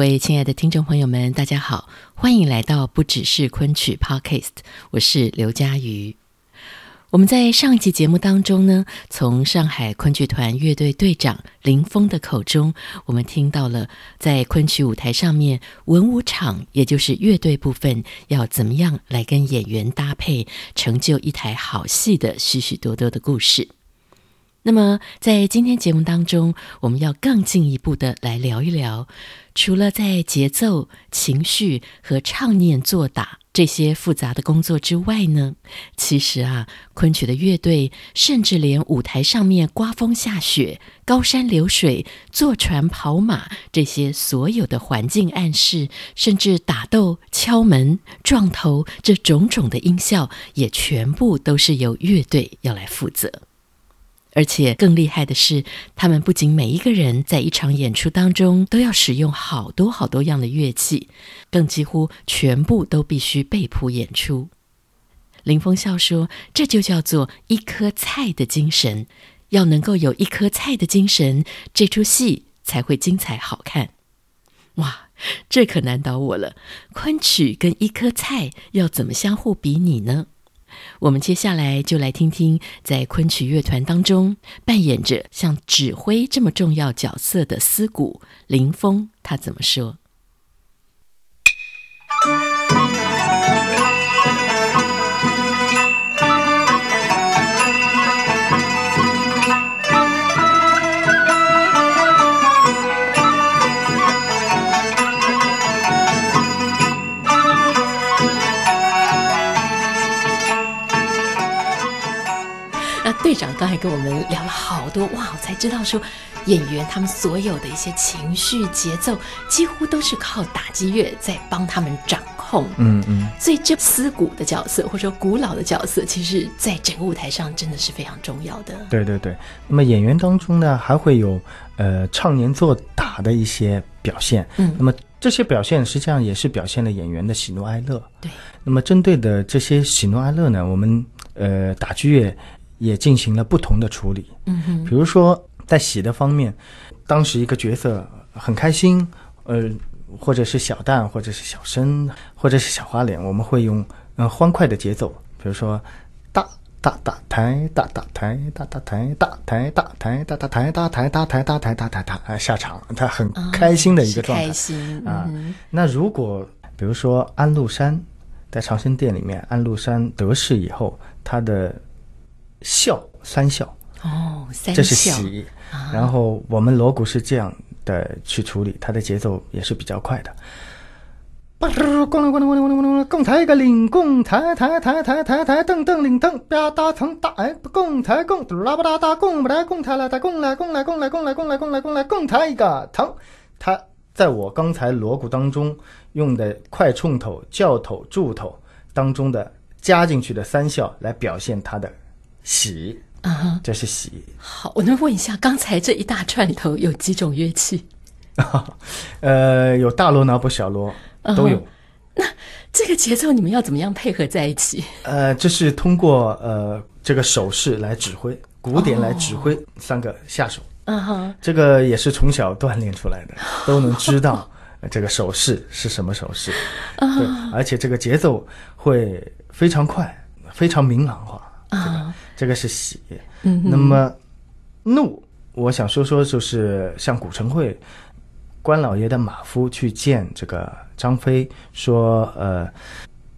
各位亲爱的听众朋友们，大家好，欢迎来到不只是昆曲 Podcast，我是刘佳瑜。我们在上一集节目当中呢，从上海昆剧团乐队队长林峰的口中，我们听到了在昆曲舞台上面文武场，也就是乐队部分，要怎么样来跟演员搭配，成就一台好戏的许许多多的故事。那么，在今天节目当中，我们要更进一步的来聊一聊，除了在节奏、情绪和唱念做打这些复杂的工作之外呢，其实啊，昆曲的乐队甚至连舞台上面刮风下雪、高山流水、坐船跑马这些所有的环境暗示，甚至打斗、敲门、撞头这种种的音效，也全部都是由乐队要来负责。而且更厉害的是，他们不仅每一个人在一场演出当中都要使用好多好多样的乐器，更几乎全部都必须被迫演出。林峰笑说：“这就叫做一颗菜的精神，要能够有一颗菜的精神，这出戏才会精彩好看。”哇，这可难倒我了！昆曲跟一颗菜要怎么相互比拟呢？我们接下来就来听听，在昆曲乐团当中扮演着像指挥这么重要角色的司鼓林峰，他怎么说。长刚才跟我们聊了好多哇，我才知道说演员他们所有的一些情绪节奏，几乎都是靠打击乐在帮他们掌控。嗯嗯，所以这司鼓的角色或者说古老的角色，其实在整个舞台上真的是非常重要的。对对对，那么演员当中呢，还会有呃唱念做打的一些表现。嗯，那么这些表现实际上也是表现了演员的喜怒哀乐。对，那么针对的这些喜怒哀乐呢，我们呃打击乐。也进行了不同的处理，嗯哼，比如说在喜的方面，当时一个角色很开心，呃，或者是小旦，或者是小生，或者是小花脸，我们会用嗯欢快的节奏，比如说大大大抬大大抬大大抬大抬大抬大大抬大抬大抬大抬大抬大下场，他很开心的一个状态，开心啊。那如果比如说安禄山在长生殿里面，安禄山得势以后，他的笑三笑哦，这是喜，啊、然后我们锣鼓是这样的去处理，它的节奏也是比较快的。咣咣咣咣咣咣咣，共抬个领，共抬抬抬抬抬抬，噔噔领噔，吧哒层大哎，共抬共，嘟啦吧哒哒，共不来共抬来抬，共来共来共来共来共来共来共来共抬一个腾。它在我刚才锣鼓当中用的快冲头、叫头、柱头当中的加进去的三笑来表现它的。喜啊，这是喜。好，我能问一下，刚才这一大串里头有几种乐器？呃，有大锣、脑鈸、小锣都有。那这个节奏你们要怎么样配合在一起？呃，这是通过呃这个手势来指挥，鼓点来指挥三个下手。嗯哼，这个也是从小锻炼出来的，都能知道 这个手势是什么手势。对，而且这个节奏会非常快，非常明朗化。啊，这个是喜，嗯，那么怒，我想说说，就是像古城会关老爷的马夫去见这个张飞，说，呃，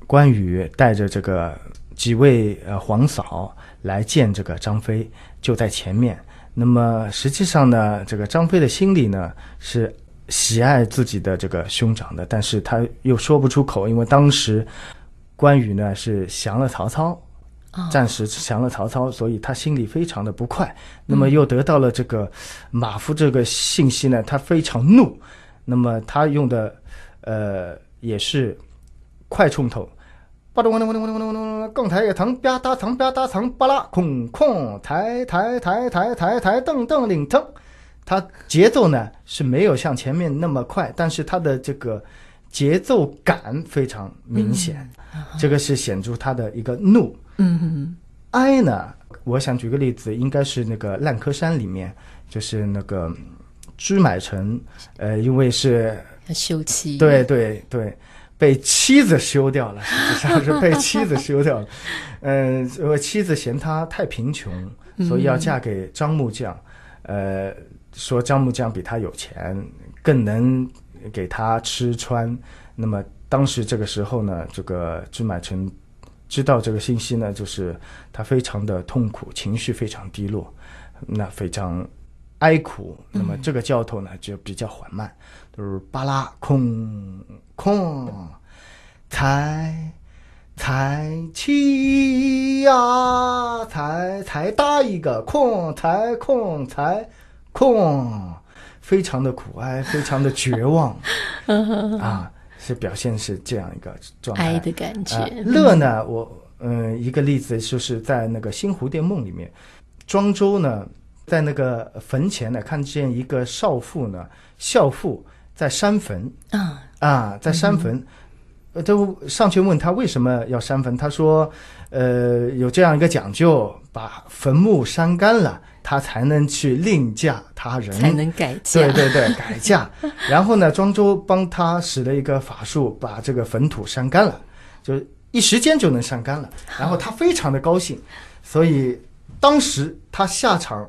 关羽带着这个几位呃皇嫂来见这个张飞，就在前面。那么实际上呢，这个张飞的心里呢是喜爱自己的这个兄长的，但是他又说不出口，因为当时关羽呢是降了曹操。暂时降了曹操，所以他心里非常的不快。那么又得到了这个马夫这个信息呢，他非常怒。那么他用的呃也是快冲头，巴隆巴隆巴隆巴隆巴隆巴隆，更抬一层，吧嗒层吧嗒层，巴拉空空，抬抬抬抬抬抬，蹬蹬领腾。他节奏呢是没有像前面那么快，但是他的这个节奏感非常明显，嗯、这个是显出他的一个怒。嗯哼，哀呢，我想举个例子，应该是那个烂柯山里面，就是那个朱买臣，呃，因为是要休妻，对对对，被妻子休掉了，实际上是被妻子休掉了。嗯、呃，因为妻子嫌他太贫穷，所以要嫁给张木匠，呃。说张木匠比他有钱，更能给他吃穿。那么当时这个时候呢，这个朱买臣知道这个信息呢，就是他非常的痛苦，情绪非常低落，那非常哀苦。那么这个教头呢，就比较缓慢，就是巴拉空空，才才七呀，才才搭一个空才空才。空，非常的苦哀，非常的绝望，啊，是表现是这样一个状态，哀的感觉。呃、乐呢，我嗯、呃，一个例子就是在那个《新蝴蝶梦》里面，庄周呢，在那个坟前呢，看见一个少妇呢，孝妇在山坟啊啊，在山坟，都上去问他为什么要山坟，他说，呃，有这样一个讲究，把坟墓删干了。他才能去另嫁他人，才能改嫁。对对对，改嫁。然后呢，庄周帮他使了一个法术，把这个坟土删干了，就一时间就能删干了。然后他非常的高兴，所以当时他下场，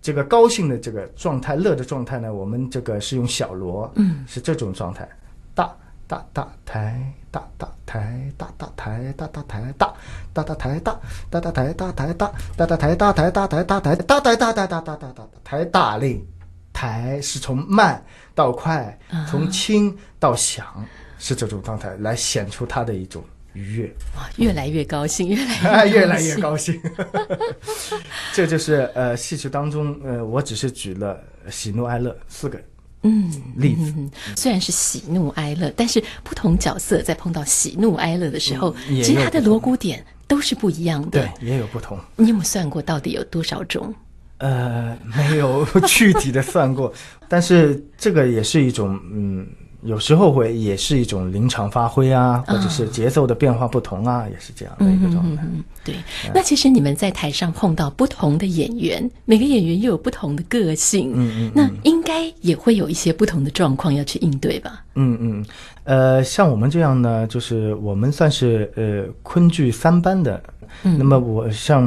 这个高兴的这个状态、乐的状态呢，我们这个是用小锣，嗯，是这种状态，大大大抬。大大抬大大抬大大抬大大大抬大大大抬大抬大大大抬大抬大抬大抬大抬大抬大大大抬大令，抬是从慢到快，从轻到响，是这种状态来显出他的一种愉悦。哇，越来越高兴，越来越越来越高兴。这就是呃戏曲当中呃，我只是举了喜怒哀乐四个。嗯，例子虽然是喜怒哀乐，但是不同角色在碰到喜怒哀乐的时候，嗯、其实它的锣鼓点都是不一样的。对，也有不同。你有没有算过到底有多少种？呃，没有具体的算过，但是这个也是一种嗯。有时候会也是一种临场发挥啊，或者是节奏的变化不同啊，哦、也是这样的一个状态。嗯嗯嗯、对，嗯、那其实你们在台上碰到不同的演员，每个演员又有不同的个性，嗯嗯，嗯那应该也会有一些不同的状况要去应对吧？嗯嗯，呃，像我们这样呢，就是我们算是呃昆剧三班的，嗯，那么我像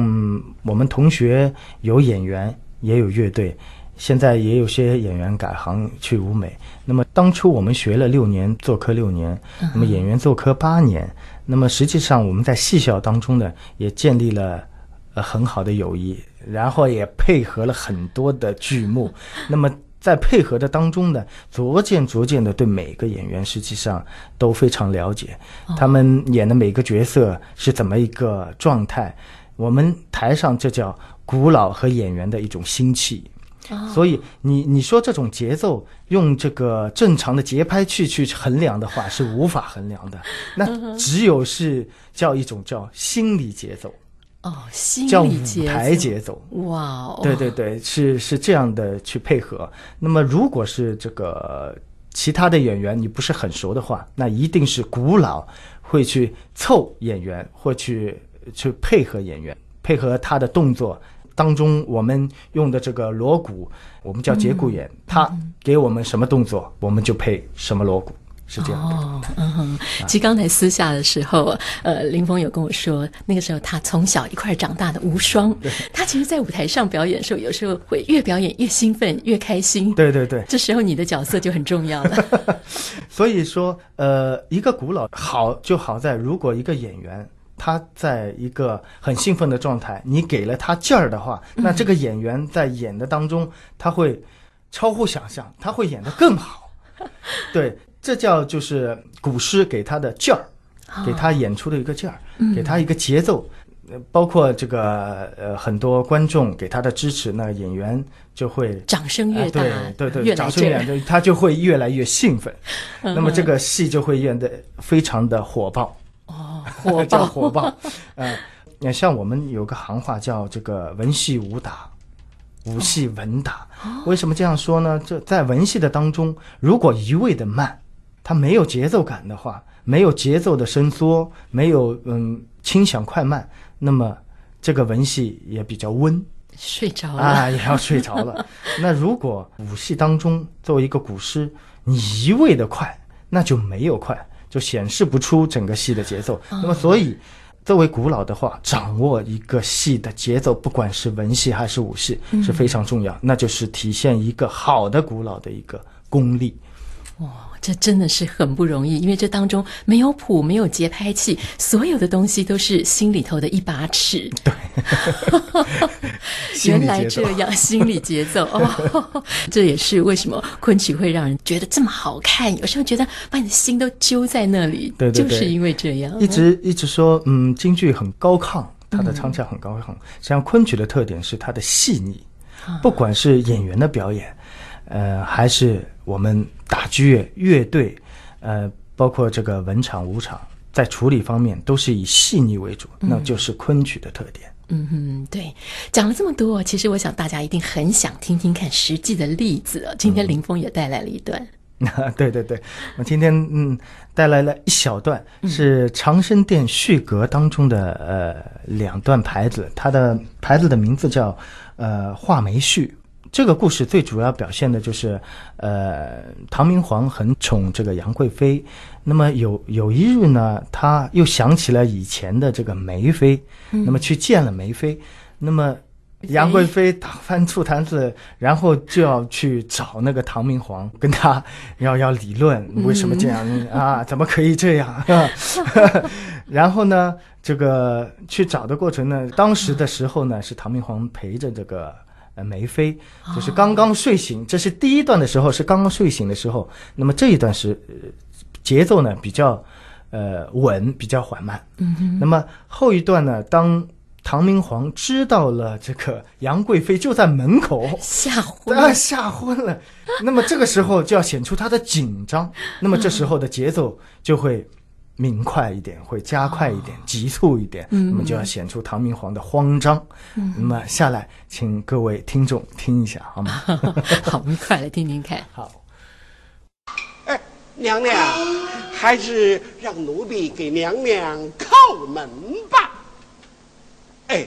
我们同学有演员，也有乐队。现在也有些演员改行去舞美。那么当初我们学了六年，做科六年，那么演员做科八年。那么实际上我们在戏校当中呢，也建立了呃很好的友谊，然后也配合了很多的剧目。那么在配合的当中呢，逐渐逐渐的对每个演员实际上都非常了解，他们演的每个角色是怎么一个状态。我们台上这叫古老和演员的一种心气。所以你你说这种节奏用这个正常的节拍去去衡量的话是无法衡量的，那只有是叫一种叫心理节奏。哦，心理叫舞台节奏。哇哦，对对对，是是这样的去配合。那么如果是这个其他的演员你不是很熟的话，那一定是古老会去凑演员或去去配合演员，配合他的动作。当中我们用的这个锣鼓，我们叫节骨眼，他给我们什么动作，我们就配什么锣鼓，是这样的。哦，嗯哼。其实刚才私下的时候，呃，林峰有跟我说，那个时候他从小一块长大的无双，他其实，在舞台上表演的时候，有时候会越表演越兴奋，越开心。对对对，这时候你的角色就很重要了。所以说，呃，一个古老好就好在，如果一个演员。他在一个很兴奋的状态，你给了他劲儿的话，那这个演员在演的当中，他会超乎想象，他会演得更好。对，这叫就是古诗给他的劲儿，给他演出的一个劲儿，给他一个节奏。包括这个呃很多观众给他的支持，那演员就会掌声越大，呃、对对对，掌声越大，他就会越来越兴奋，那么这个戏就会演得非常的火爆。哦，火爆 火爆，呃，像我们有个行话叫这个文戏武打，武戏文打，哦、为什么这样说呢？这在文戏的当中，如果一味的慢，它没有节奏感的话，没有节奏的伸缩，没有嗯轻响快慢。那么，这个文戏也比较温，睡着了啊，也要睡着了。那如果武戏当中作为一个古诗，你一味的快，那就没有快，就显示不出整个戏的节奏。哦、那么，所以作为古老的话，掌握一个戏的节奏，不管是文戏还是武戏，是非常重要。嗯、那就是体现一个好的古老的一个功力。哇，这真的是很不容易，因为这当中没有谱，没有节拍器，所有的东西都是心里头的一把尺。对，原来这样，心理节奏哦，这也是为什么昆曲会让人觉得这么好看，有时候觉得把你的心都揪在那里，对，对，对，就是因为这样。一直一直说，嗯，京剧很高亢，它的唱腔很高亢。像昆曲的特点是它的细腻，不管是演员的表演，呃，还是我们。打击乐乐队，呃，包括这个文场武场，在处理方面都是以细腻为主，嗯、那就是昆曲的特点。嗯哼，对，讲了这么多，其实我想大家一定很想听听看实际的例子。今天林峰也带来了一段。嗯、对对对，我今天嗯带来了一小段，是长生殿序阁当中的呃两段牌子，它的牌子的名字叫呃画眉序。这个故事最主要表现的就是，呃，唐明皇很宠这个杨贵妃。那么有有一日呢，他又想起了以前的这个梅妃，嗯、那么去见了梅妃。那么杨贵妃打翻醋坛子，然后就要去找那个唐明皇，跟他要要理论为什么这样、嗯、啊？怎么可以这样？然后呢，这个去找的过程呢，当时的时候呢，是唐明皇陪着这个。呃，梅妃就是刚刚睡醒，哦、这是第一段的时候，是刚刚睡醒的时候。那么这一段是、呃、节奏呢比较呃稳，比较缓慢。嗯哼。那么后一段呢，当唐明皇知道了这个杨贵妃就在门口，吓昏了，吓昏了。那么这个时候就要显出他的紧张。那么这时候的节奏就会。明快一点，会加快一点，哦、急促一点，嗯、那么就要显出唐明皇的慌张。嗯、那么下来，请各位听众听一下，好吗？好，我们快来听听看。好。哎，娘娘，还是让奴婢给娘娘叩门吧。哎。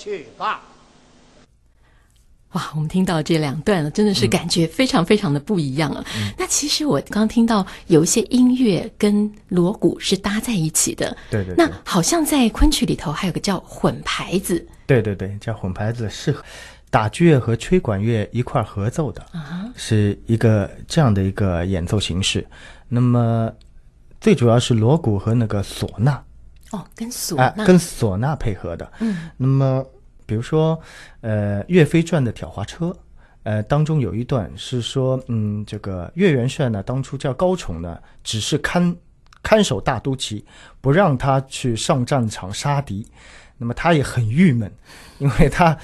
去吧。哇，我们听到这两段了，真的是感觉非常非常的不一样啊。嗯、那其实我刚听到有一些音乐跟锣鼓是搭在一起的。对对。那好像在昆曲里头还有个叫混牌子。对对对，叫混牌子，是打击乐和吹管乐一块合奏的，啊、是一个这样的一个演奏形式。那么最主要是锣鼓和那个唢呐。哦，跟唢呐、呃、跟唢呐配合的。嗯，那么比如说，呃，《岳飞传》的挑花车，呃，当中有一段是说，嗯，这个岳元帅呢，当初叫高宠呢，只是看看守大都旗，不让他去上战场杀敌。那么他也很郁闷，因为他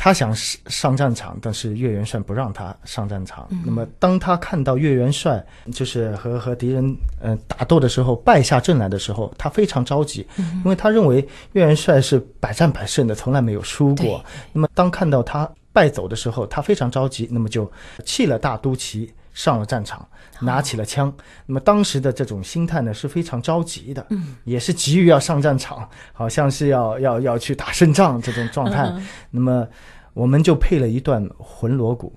他想上战场，但是岳元帅不让他上战场。嗯、那么当他看到岳元帅就是和和敌人呃打斗的时候败下阵来的时候，他非常着急，因为他认为岳元帅是百战百胜的，从来没有输过。那么当看到他败走的时候，他非常着急，那么就弃了大都旗。上了战场，拿起了枪。哦、那么当时的这种心态呢，是非常着急的，嗯，也是急于要上战场，好像是要要要去打胜仗这种状态。嗯、那么我们就配了一段浑锣鼓，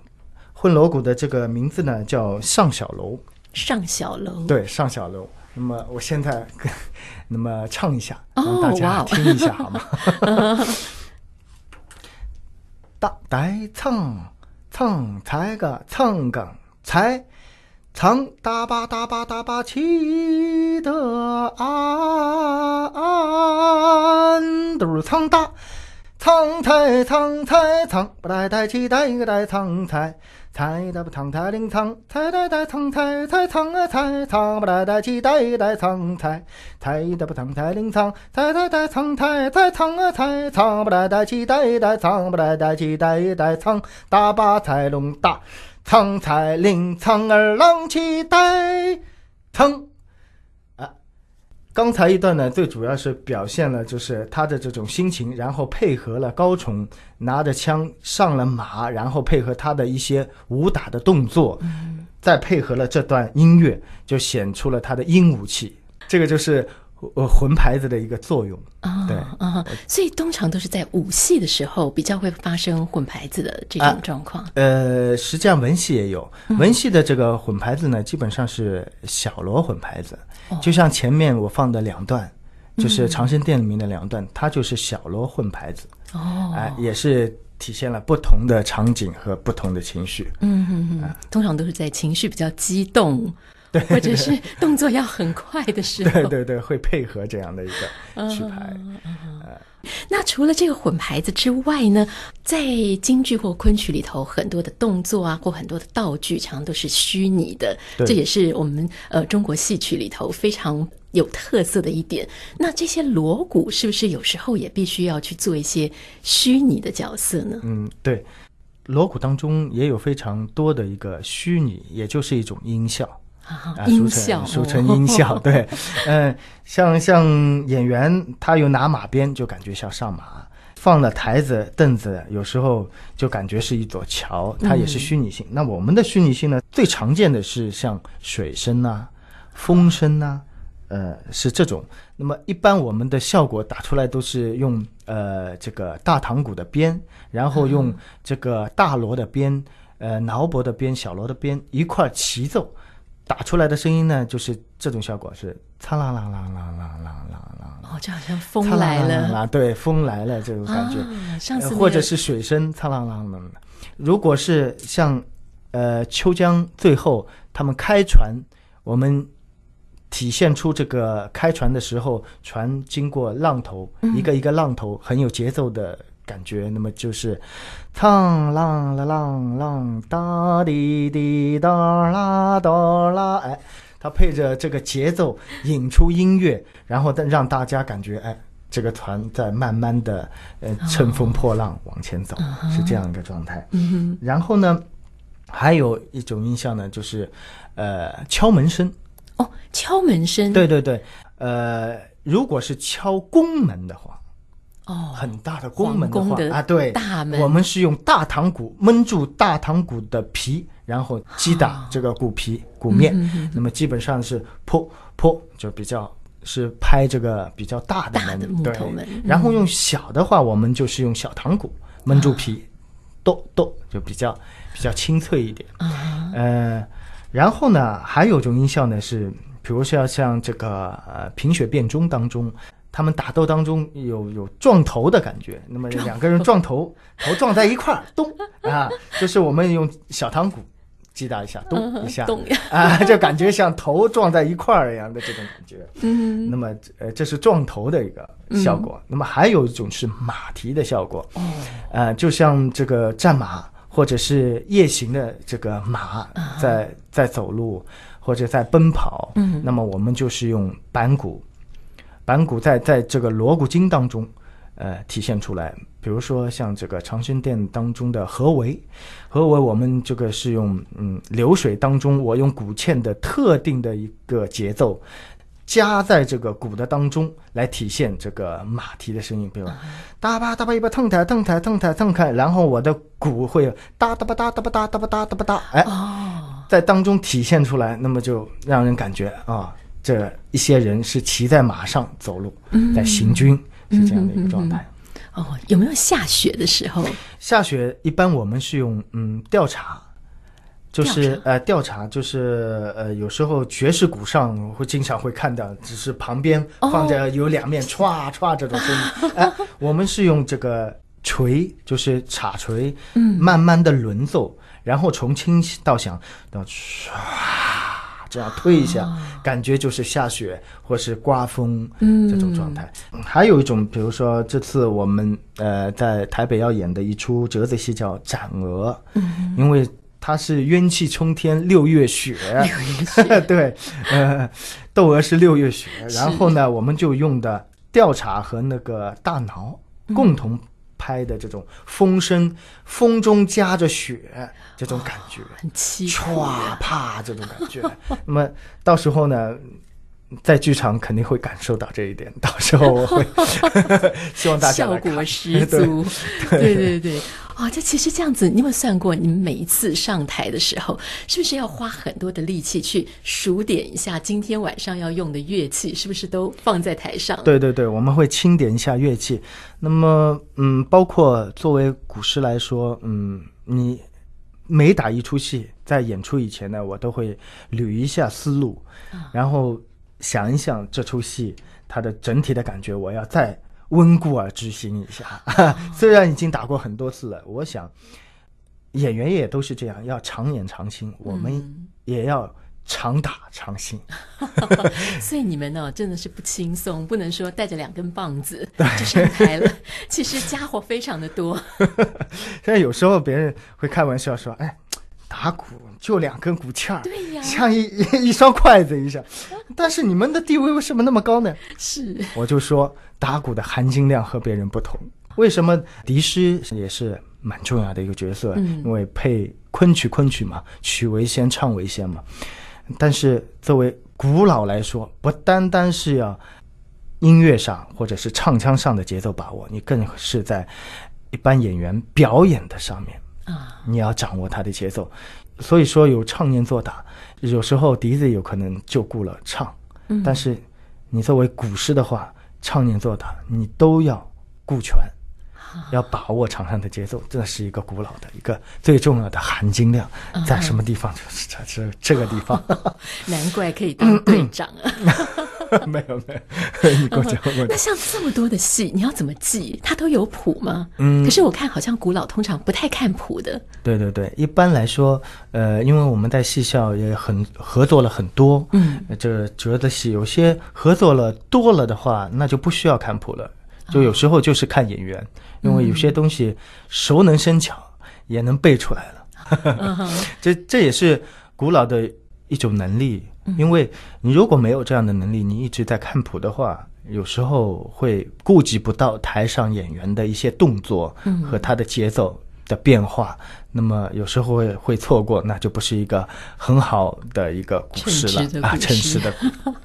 浑锣鼓的这个名字呢叫《上小楼》。上小楼，对，上小楼。那么我现在跟那么唱一下，让大家听一下好吗？大带唱唱才个唱个。才唱大把大把大把起得安，都是唱大唱才唱才唱不带带起带一个带唱才才的不唱才令唱才带带唱才才唱啊才唱不带带起带带唱才才的不唱才令唱才带带唱才才唱啊才唱不带带起带带唱不带带起带带唱大把才弄大。苍彩令苍儿郎骑带唱啊，刚才一段呢，最主要是表现了就是他的这种心情，然后配合了高崇拿着枪上了马，然后配合他的一些武打的动作，嗯、再配合了这段音乐，就显出了他的英武气。这个就是。呃，混牌子的一个作用啊，对啊，所以通常都是在武戏的时候比较会发生混牌子的这种状况。啊、呃，实际上文戏也有，文戏的这个混牌子呢，基本上是小锣混牌子，嗯、就像前面我放的两段，哦、就是长生殿里面的两段，嗯、它就是小锣混牌子。哦，哎、呃，也是体现了不同的场景和不同的情绪。嗯嗯嗯，呃、通常都是在情绪比较激动。对，或者是动作要很快的时候，对对对，会配合这样的一个曲牌。那除了这个混牌子之外呢，在京剧或昆曲里头，很多的动作啊，或很多的道具，常常都是虚拟的。这也是我们呃中国戏曲里头非常有特色的一点。那这些锣鼓是不是有时候也必须要去做一些虚拟的角色呢？嗯，对，锣鼓当中也有非常多的一个虚拟，也就是一种音效。啊，音效，俗称音效，对，嗯，像像演员，他有拿马鞭，就感觉像上马；放了台子、凳子，有时候就感觉是一座桥，它也是虚拟性。嗯、那我们的虚拟性呢，最常见的是像水声啊、风声啊，呃，是这种。那么一般我们的效果打出来都是用呃这个大堂鼓的鞭，然后用这个大锣的鞭，呃，挠脖的鞭、小锣的鞭一块齐奏。打出来的声音呢，就是这种效果，是嚓啦啦啦啦啦啦啦哦，就好像风来了，对，风来了这种感觉。或者是水声，嚓啦啦啦啦。如果是像呃秋江最后他们开船，我们体现出这个开船的时候，船经过浪头，一个一个浪头，很有节奏的。感觉，那么就是，唱浪啦浪浪哒滴滴哒啦哒啦，哎，它配着这个节奏引出音乐，然后再让大家感觉，哎，这个团在慢慢的呃乘风破浪往前走，哦、是这样一个状态。然后呢，还有一种印象呢，就是呃敲门声。哦，敲门声。对对对，呃，如果是敲宫门的话。哦，很大的宫门的话的啊，对，大门，我们是用大堂鼓闷住大堂鼓的皮，然后击打这个鼓皮、哦、鼓面。嗯、哼哼，那么基本上是噗噗，就比较是拍这个比较大的门，的门。对，然后用小的话，嗯、我们就是用小堂鼓闷住皮，咚咚、哦，就比较比较清脆一点。嗯、然后呢，还有一种音效呢是，比如说要像这个呃《贫血辩中》当中。他们打斗当中有有撞头的感觉，那么 两个人撞头，头撞在一块儿，咚啊，就是我们用小汤鼓击打一下，咚一下，咚啊，就感觉像头撞在一块儿一样的这种感觉。嗯，那么呃，这是撞头的一个效果。那么还有一种是马蹄的效果，哦，呃，就像这个战马或者是夜行的这个马在在走路或者在奔跑，嗯，那么我们就是用板鼓。板鼓在在这个锣鼓经当中，呃体现出来。比如说像这个长生殿当中的合围，合围我们这个是用嗯流水当中，我用鼓嵌的特定的一个节奏。加在这个鼓的当中来体现这个马蹄的声音，对吧哒吧哒吧一吧腾台腾台腾台腾开，然后我的鼓会哒哒吧哒哒吧哒哒吧哒哒吧哒，哎，在当中体现出来，那么就让人感觉啊，这一些人是骑在马上走路，在行军，是这样的一个状态。哦，有没有下雪的时候？下雪一般我们是用嗯调查。就是呃调查，就是呃有时候爵士鼓上会经常会看到，只是旁边放着有两面歘歘这种声音。哎，我们是用这个锤，就是叉锤，嗯，慢慢的轮奏，然后从轻到响到唰这样推一下，感觉就是下雪或是刮风这种状态。还有一种，比如说这次我们呃在台北要演的一出折子戏叫《斩鹅》，嗯，因为。它是冤气冲天，六月雪。六月雪，对，呃，窦娥是六月雪。然后呢，我们就用的调查和那个大脑共同拍的这种风声，风中夹着雪这种感觉，很凄歘啪这种感觉。那么到时候呢，在剧场肯定会感受到这一点。到时候我会 希望大家效果十足。对 对对。啊、哦，这其实这样子，你有没有算过？你们每一次上台的时候，是不是要花很多的力气去数点一下今天晚上要用的乐器？是不是都放在台上？对对对，我们会清点一下乐器。那么，嗯，包括作为古诗来说，嗯，你每打一出戏，在演出以前呢，我都会捋一下思路，然后想一想这出戏它的整体的感觉，我要再。温故而知新一下，虽然已经打过很多次了，我想演员也都是这样，要常演常新，我们也要常打常新。所以你们呢，真的是不轻松，不能说带着两根棒子 就上台了。其实家伙非常的多。现在有时候别人会开玩笑说：“哎，打鼓就两根骨气儿，对呀，像一一一双筷子一样。”但是你们的地位为什么那么高呢？是，我就说。打鼓的含金量和别人不同，为什么笛师也是蛮重要的一个角色？嗯，因为配昆曲，昆曲嘛，曲为先，唱为先嘛。但是作为古老来说，不单单是要音乐上或者是唱腔上的节奏把握，你更是在一般演员表演的上面啊，你要掌握他的节奏。所以说有唱念做打，有时候笛子有可能就顾了唱，嗯，但是你作为古诗的话。唱念做打，你都要顾全，要把握场上的节奏，这是一个古老的一个最重要的含金量，在什么地方？就是这这这个地方。难怪可以当队长啊！没有没有，你给我讲。那像这么多的戏，你要怎么记？它都有谱吗？嗯。可是我看好像古老通常不太看谱的。对对对，一般来说，呃，因为我们在戏校也很合作了很多，嗯，这折子戏有些合作了多了的话，那就不需要看谱了，就有时候就是看演员，因为有些东西熟能生巧，也能背出来了。这这也是古老的一种能力。因为你如果没有这样的能力，你一直在看谱的话，有时候会顾及不到台上演员的一些动作和他的节奏的变化。那么有时候会会错过，那就不是一个很好的一个故事了啊，称职的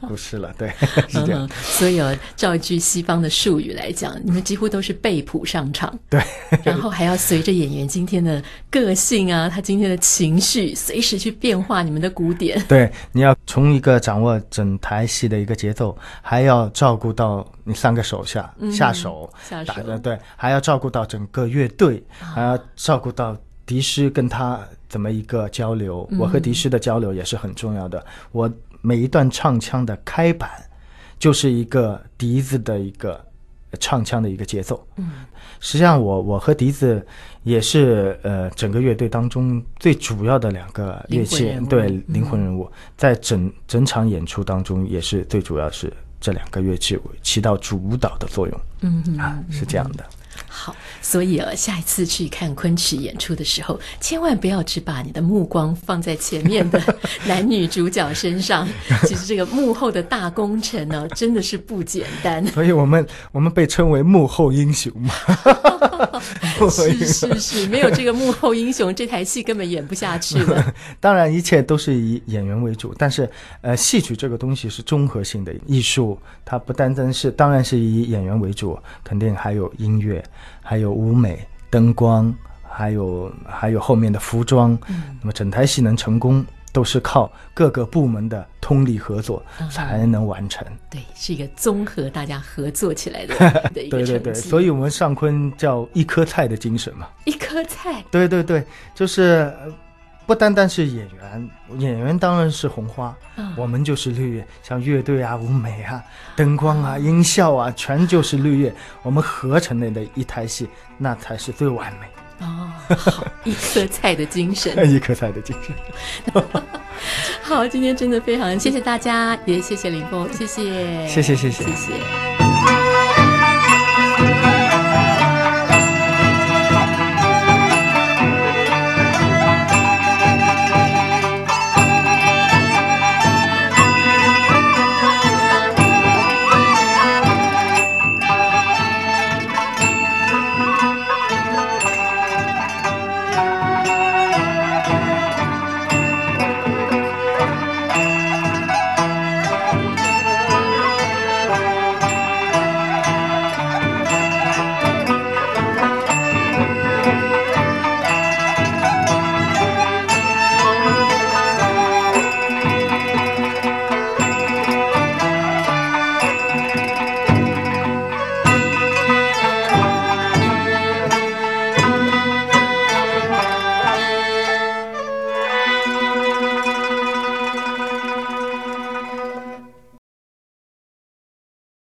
故事了，对，是这样。所以啊，照一句西方的术语来讲，你们几乎都是背谱上场，对，然后还要随着演员今天的个性啊，他今天的情绪，随时去变化你们的鼓点。对，你要从一个掌握整台戏的一个节奏，还要照顾到你三个手下、嗯、下手下手，对，还要照顾到整个乐队，还要照顾到。笛师跟他怎么一个交流？我和笛师的交流也是很重要的。我每一段唱腔的开板，就是一个笛子的一个唱腔的一个节奏。嗯，实际上我我和笛子也是呃整个乐队当中最主要的两个乐器，对，灵魂人物，在整整场演出当中也是最主要是这两个乐器起到主导的作用。嗯啊，是这样的。好，所以啊，下一次去看昆曲演出的时候，千万不要只把你的目光放在前面的 男女主角身上。其实这个幕后的大功臣呢，真的是不简单。所以我们我们被称为幕后英雄嘛。是 是 是，没有这个幕后英雄，这台戏根本演不下去了。当然，一切都是以演员为主，但是呃，戏曲这个东西是综合性的艺术，它不单单是，当然是以演员为主，肯定还有音乐。还有舞美、灯光，还有还有后面的服装，嗯，那么整台戏能成功，都是靠各个部门的通力合作才能完成。嗯、对，是一个综合大家合作起来的 的一个成绩。对对对，所以我们上昆叫一颗菜的精神嘛。一颗菜。对对对，就是。不单单是演员，演员当然是红花，嗯、我们就是绿叶，像乐队啊、舞美啊、灯光啊、音效啊，全就是绿叶，我们合成的的一台戏，那才是最完美。哦，好，一颗菜的精神，一颗菜的精神。好，今天真的非常谢谢大家，也谢谢林峰，谢谢，谢谢，谢谢，谢谢。